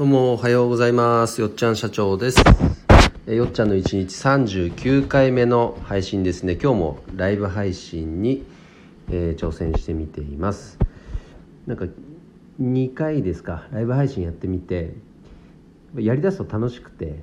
どうもおはようございます。よっちゃん社長です。えよっちゃんの1日39回目の配信ですね。今日もライブ配信に、えー挑戦してみています。なんか2回ですか。ライブ配信やってみてやりだすと楽しくて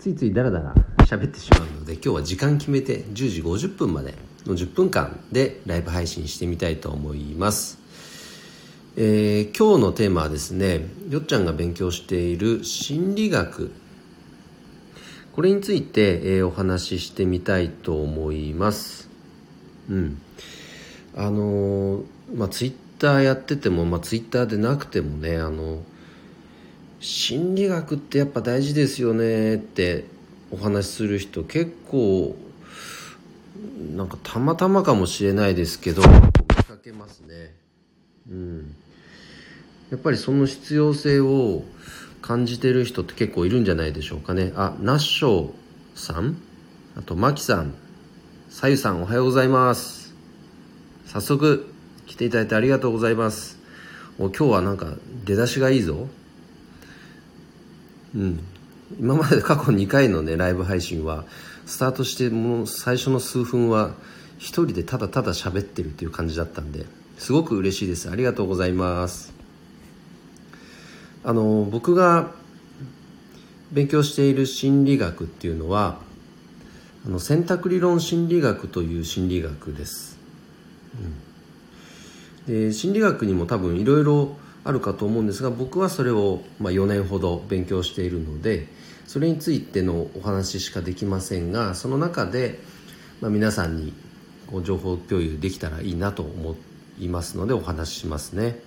ついついダラダラ喋ってしまうので今日は時間決めて10時50分までの10分間でライブ配信してみたいと思います。えー今日のテーマはですねよっちゃんが勉強している心理学。これについて、えーお話ししてみたいと思います。うん。あのーまあツイッターやってても、まあ、ツイッターでなくてもねあの心理学ってやっぱ大事ですよねってお話しする人結構なんかたまたまかもしれないですけど見かけますね。うん。やっぱりその必要性を感じてる人って結構いるんじゃないでしょうかね。あナッショーさん？あとマキさん？さゆさんおはようございます。早速来ていただいてありがとうございます。お今日はなんか出だしがいいぞ。うん。今まで過去2回のねライブ配信はスタートしてもう最初の数分は一人でただただ喋ってるっていう感じだったんで。すごく嬉しいです。ありがとうございます。あの僕が勉強している心理学っていうのはあの選択理論心理学という心理学です、うん、で心理学にも多分いろいろあるかと思うんですが僕はそれを、まあ、4年ほど勉強しているのでそれについてのお話しかできませんがその中で、まあ、皆さんにこう情報共有できたらいいなと思っいますのでお話ししますね。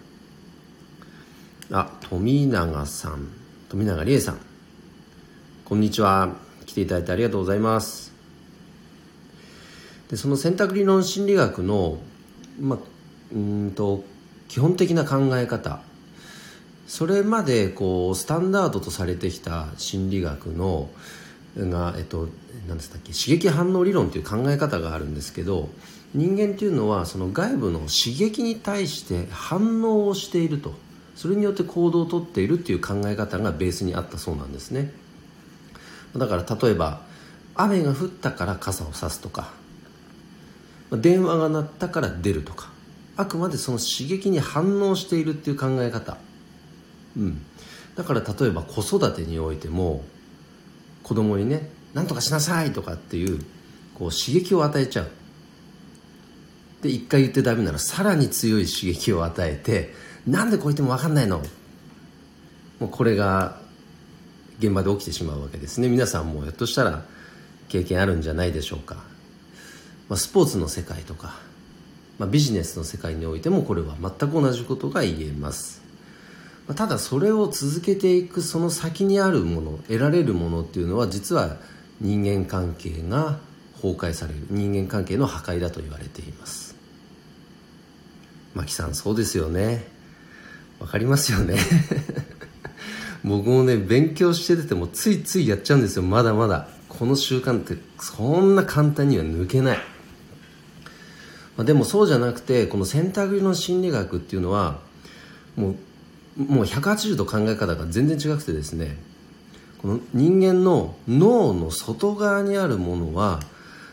あ富永さん。富永理恵さん。こんにちは。来ていただいてありがとうございます。でその選択理論心理学の、まあ、うんと基本的な考え方。それまでこうスタンダードとされてきた心理学のが、えっと、何でしたっけ？刺激反応理論という考え方があるんですけど人間っていうのはその外部の刺激に対して反応をしていると。それによって行動をとっているっていう考え方がベースにあったそうなんですね。だから例えば雨が降ったから傘を差すとか。電話が鳴ったから出るとか。あくまでその刺激に反応しているっていう考え方。うん。だから例えば子育てにおいても子供にね何とかしなさいとかっていうこう刺激を与えちゃう。で一回言ってダメならさらに強い刺激を与えてなんでこう言っても分かんないの？もうこれが現場で起きてしまうわけですね。皆さんもひょっとしたら経験あるんじゃないでしょうか、まあ、スポーツの世界とか、まあ、ビジネスの世界においてもこれは全く同じことが言えます。まあただそれを続けていくその先にあるもの得られるものっていうのは実は人間関係が崩壊される人間関係の破壊だと言われています。マキさんそうですよね。わかりますよね。僕もね勉強しててもついついやっちゃうんですよ。まだまだ。この習慣ってそんな簡単には抜けない、まあ、でもそうじゃなくてこの選択理論心理学っていうのはもうもう180度考え方が全然違くてですね。この人間の脳の外側にあるものは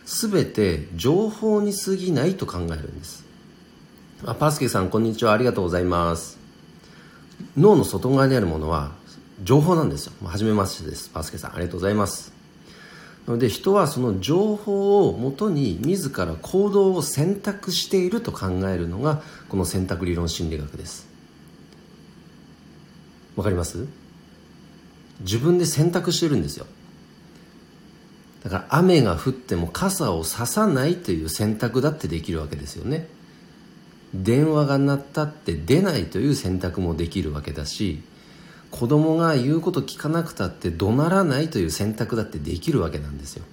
全て情報に過ぎないと考えるんです。あパースケさんこんにちは。ありがとうございます。脳の外側にあるものは情報なんですよ。はじめましてです。パスケさんありがとうございます。なので人はその情報をもとに自ら行動を選択していると考えるのがこの選択理論心理学です。わかります？自分で選択してるんですよ。だから雨が降っても傘をささないという選択だってできるわけですよね。電話が鳴ったって出ないという選択もできるわけだし子供が言うこと聞かなくたって怒鳴らないという選択だってできるわけなんですよ。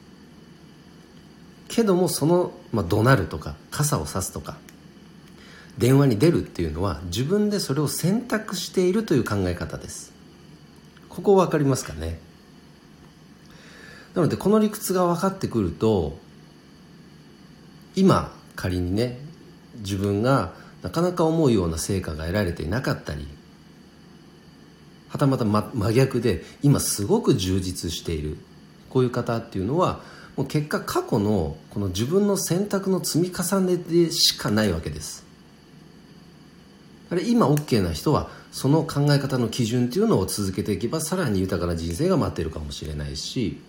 けどもその、まあ、怒鳴るとか傘をさすとか電話に出るっていうのは自分でそれを選択しているという考え方です。ここ分かりますかね？なのでこの理屈が分かってくると今仮にね自分がなかなか思うような成果が得られていなかったりはたまた真逆で今すごく充実している。こういう方っていうのはもう結果過去のこの自分の選択の積み重ねでしかないわけです。あれ今 OK な人はその考え方の基準っていうのを続けていけばさらに豊かな人生が待ってるかもしれないし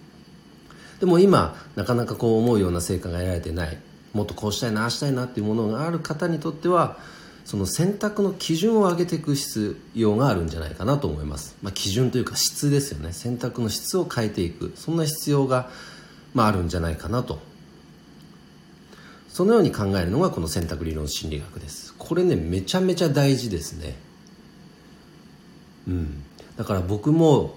でも今なかなかこう思うような成果が得られてない。もっとこうしたいなあしたいなっていうものがある方にとってはその選択の基準を上げていく必要があるんじゃないかなと思います、まあ、基準というか質ですよね。選択の質を変えていく。そんな必要が、まあ、あるんじゃないかなと。そのように考えるのがこの選択理論心理学です。これねめちゃめちゃ大事ですね。うん。だから僕も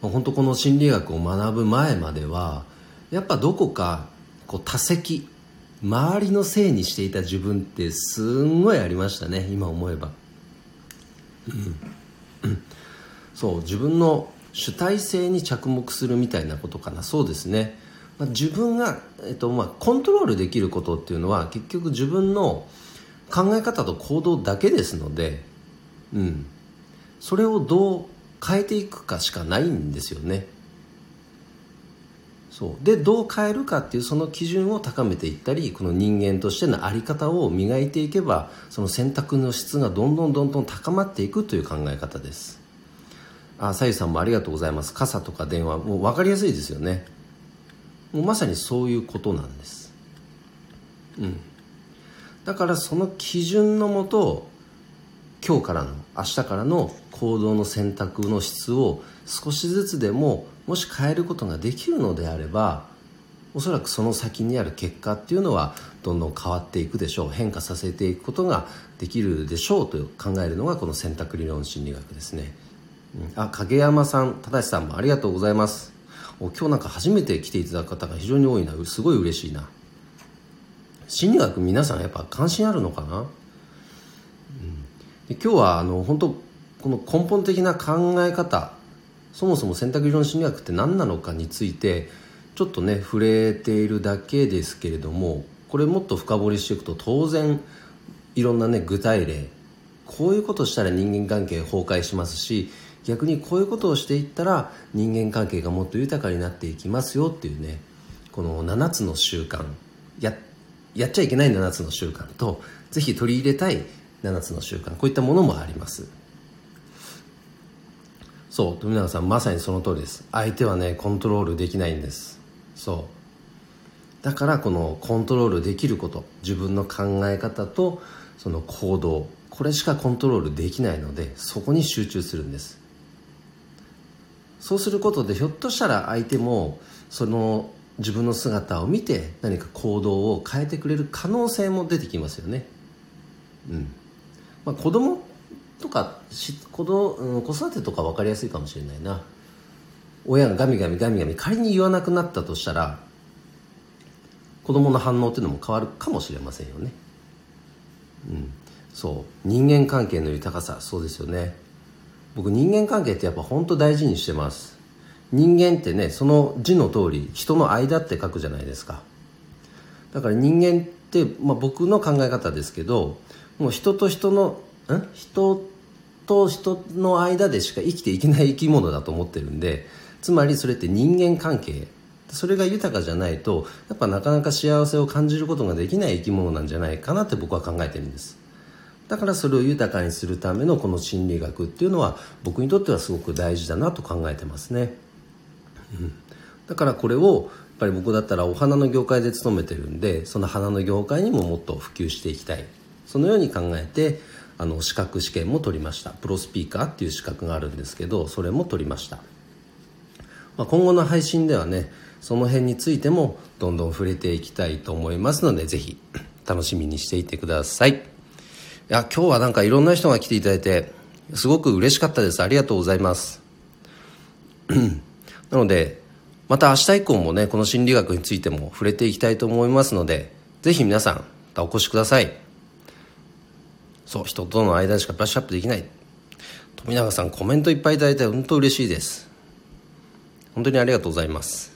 本当この心理学を学ぶ前まではやっぱどこかこう多責周りのせいにしていた自分ってすんごいありましたね今思えば、そう自分の主体性に着目するみたいなことかな。そうですね、まあ、自分が、えっとまあ、コントロールできることっていうのは結局自分の考え方と行動だけですので、うん、それをどう変えていくかしかないんですよね。そう。でどう変えるかっていうその基準を高めていったりこの人間としての在り方を磨いていけばその選択の質がどんどんどんどん高まっていくという考え方です。あさゆさんもありがとうございます。傘とか電話もう分かりやすいですよね。もうまさにそういうことなんです。うん。だからその基準のもと今日からの明日からの行動の選択の質を少しずつでももし変えることができるのであればおそらくその先にある結果っていうのはどんどん変わっていくでしょう。変化させていくことができるでしょうと考えるのがこの選択理論心理学ですね、うん、あ影山さん正さんもありがとうございます。お今日なんか初めて来ていただく方が非常に多いな。すごい嬉しいな。心理学皆さんやっぱ関心あるのかな、うん、で今日はあの本当この根本的な考え方そもそも選択理論心理学って何なのかについてちょっとね触れているだけですけれどもこれもっと深掘りしていくと当然いろんなね具体例こういうことしたら人間関係崩壊しますし逆にこういうことをしていったら人間関係がもっと豊かになっていきますよっていうねこの7つの習慣ややっちゃいけない7つの習慣とぜひ取り入れたい7つの習慣。こういったものもあります。そう。富永さんまさにその通りです。相手はねコントロールできないんです。そう。だからこのコントロールできること。自分の考え方とその行動。これしかコントロールできないのでそこに集中するんです。そうすることでひょっとしたら相手もその自分の姿を見て何か行動を変えてくれる可能性も出てきますよね。うん。まあ子供とか子供、うん、子育てとか分かりやすいかもしれないな。親がガミガミガミガミ仮に言わなくなったとしたら子供の反応っていうのも変わるかもしれませんよね。うん。そう。人間関係の豊かさそうですよね。僕人間関係ってやっぱ本当大事にしてます。人間ってねその字の通り人の間って書くじゃないですか。だから人間って、まあ、僕の考え方ですけどもう人と人のん人と人の間でしか生きていけない生き物だと思ってるんでつまりそれって人間関係。それが豊かじゃないとやっぱなかなか幸せを感じることができない生き物なんじゃないかなって僕は考えてるんです。だからそれを豊かにするためのこの心理学っていうのは僕にとってはすごく大事だなと考えてますね、うん、だからこれをやっぱり僕だったらお花の業界で勤めてるんでその花の業界にももっと普及していきたい。そのように考えてあの資格試験も取りました。プロスピーカーっていう資格があるんですけどそれも取りました、まあ、今後の配信ではねその辺についてもどんどん触れていきたいと思いますのでぜひ楽しみにしていてください。いや今日はなんかいろんな人が来ていただいてすごく嬉しかったです。ありがとうございます。なのでまた明日以降もねこの心理学についても触れていきたいと思いますのでぜひ皆さんお越しください。そう人との間しかブラッシュアップできない。富永さんコメントいっぱいいただいて本当嬉しいです。本当にありがとうございます。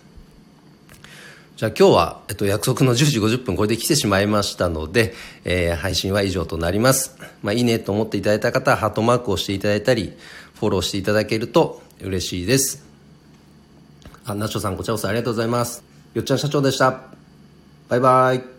じゃあ今日は、えっと、約束の10時50分これで来てしまいましたので、えー、配信は以上となります。まあ、いいねと思っていただいた方はハートマークをしていただいたり、フォローしていただけると嬉しいです。あナチョさんこちらこそありがとうございます。よっちゃん社長でした。バイバイ。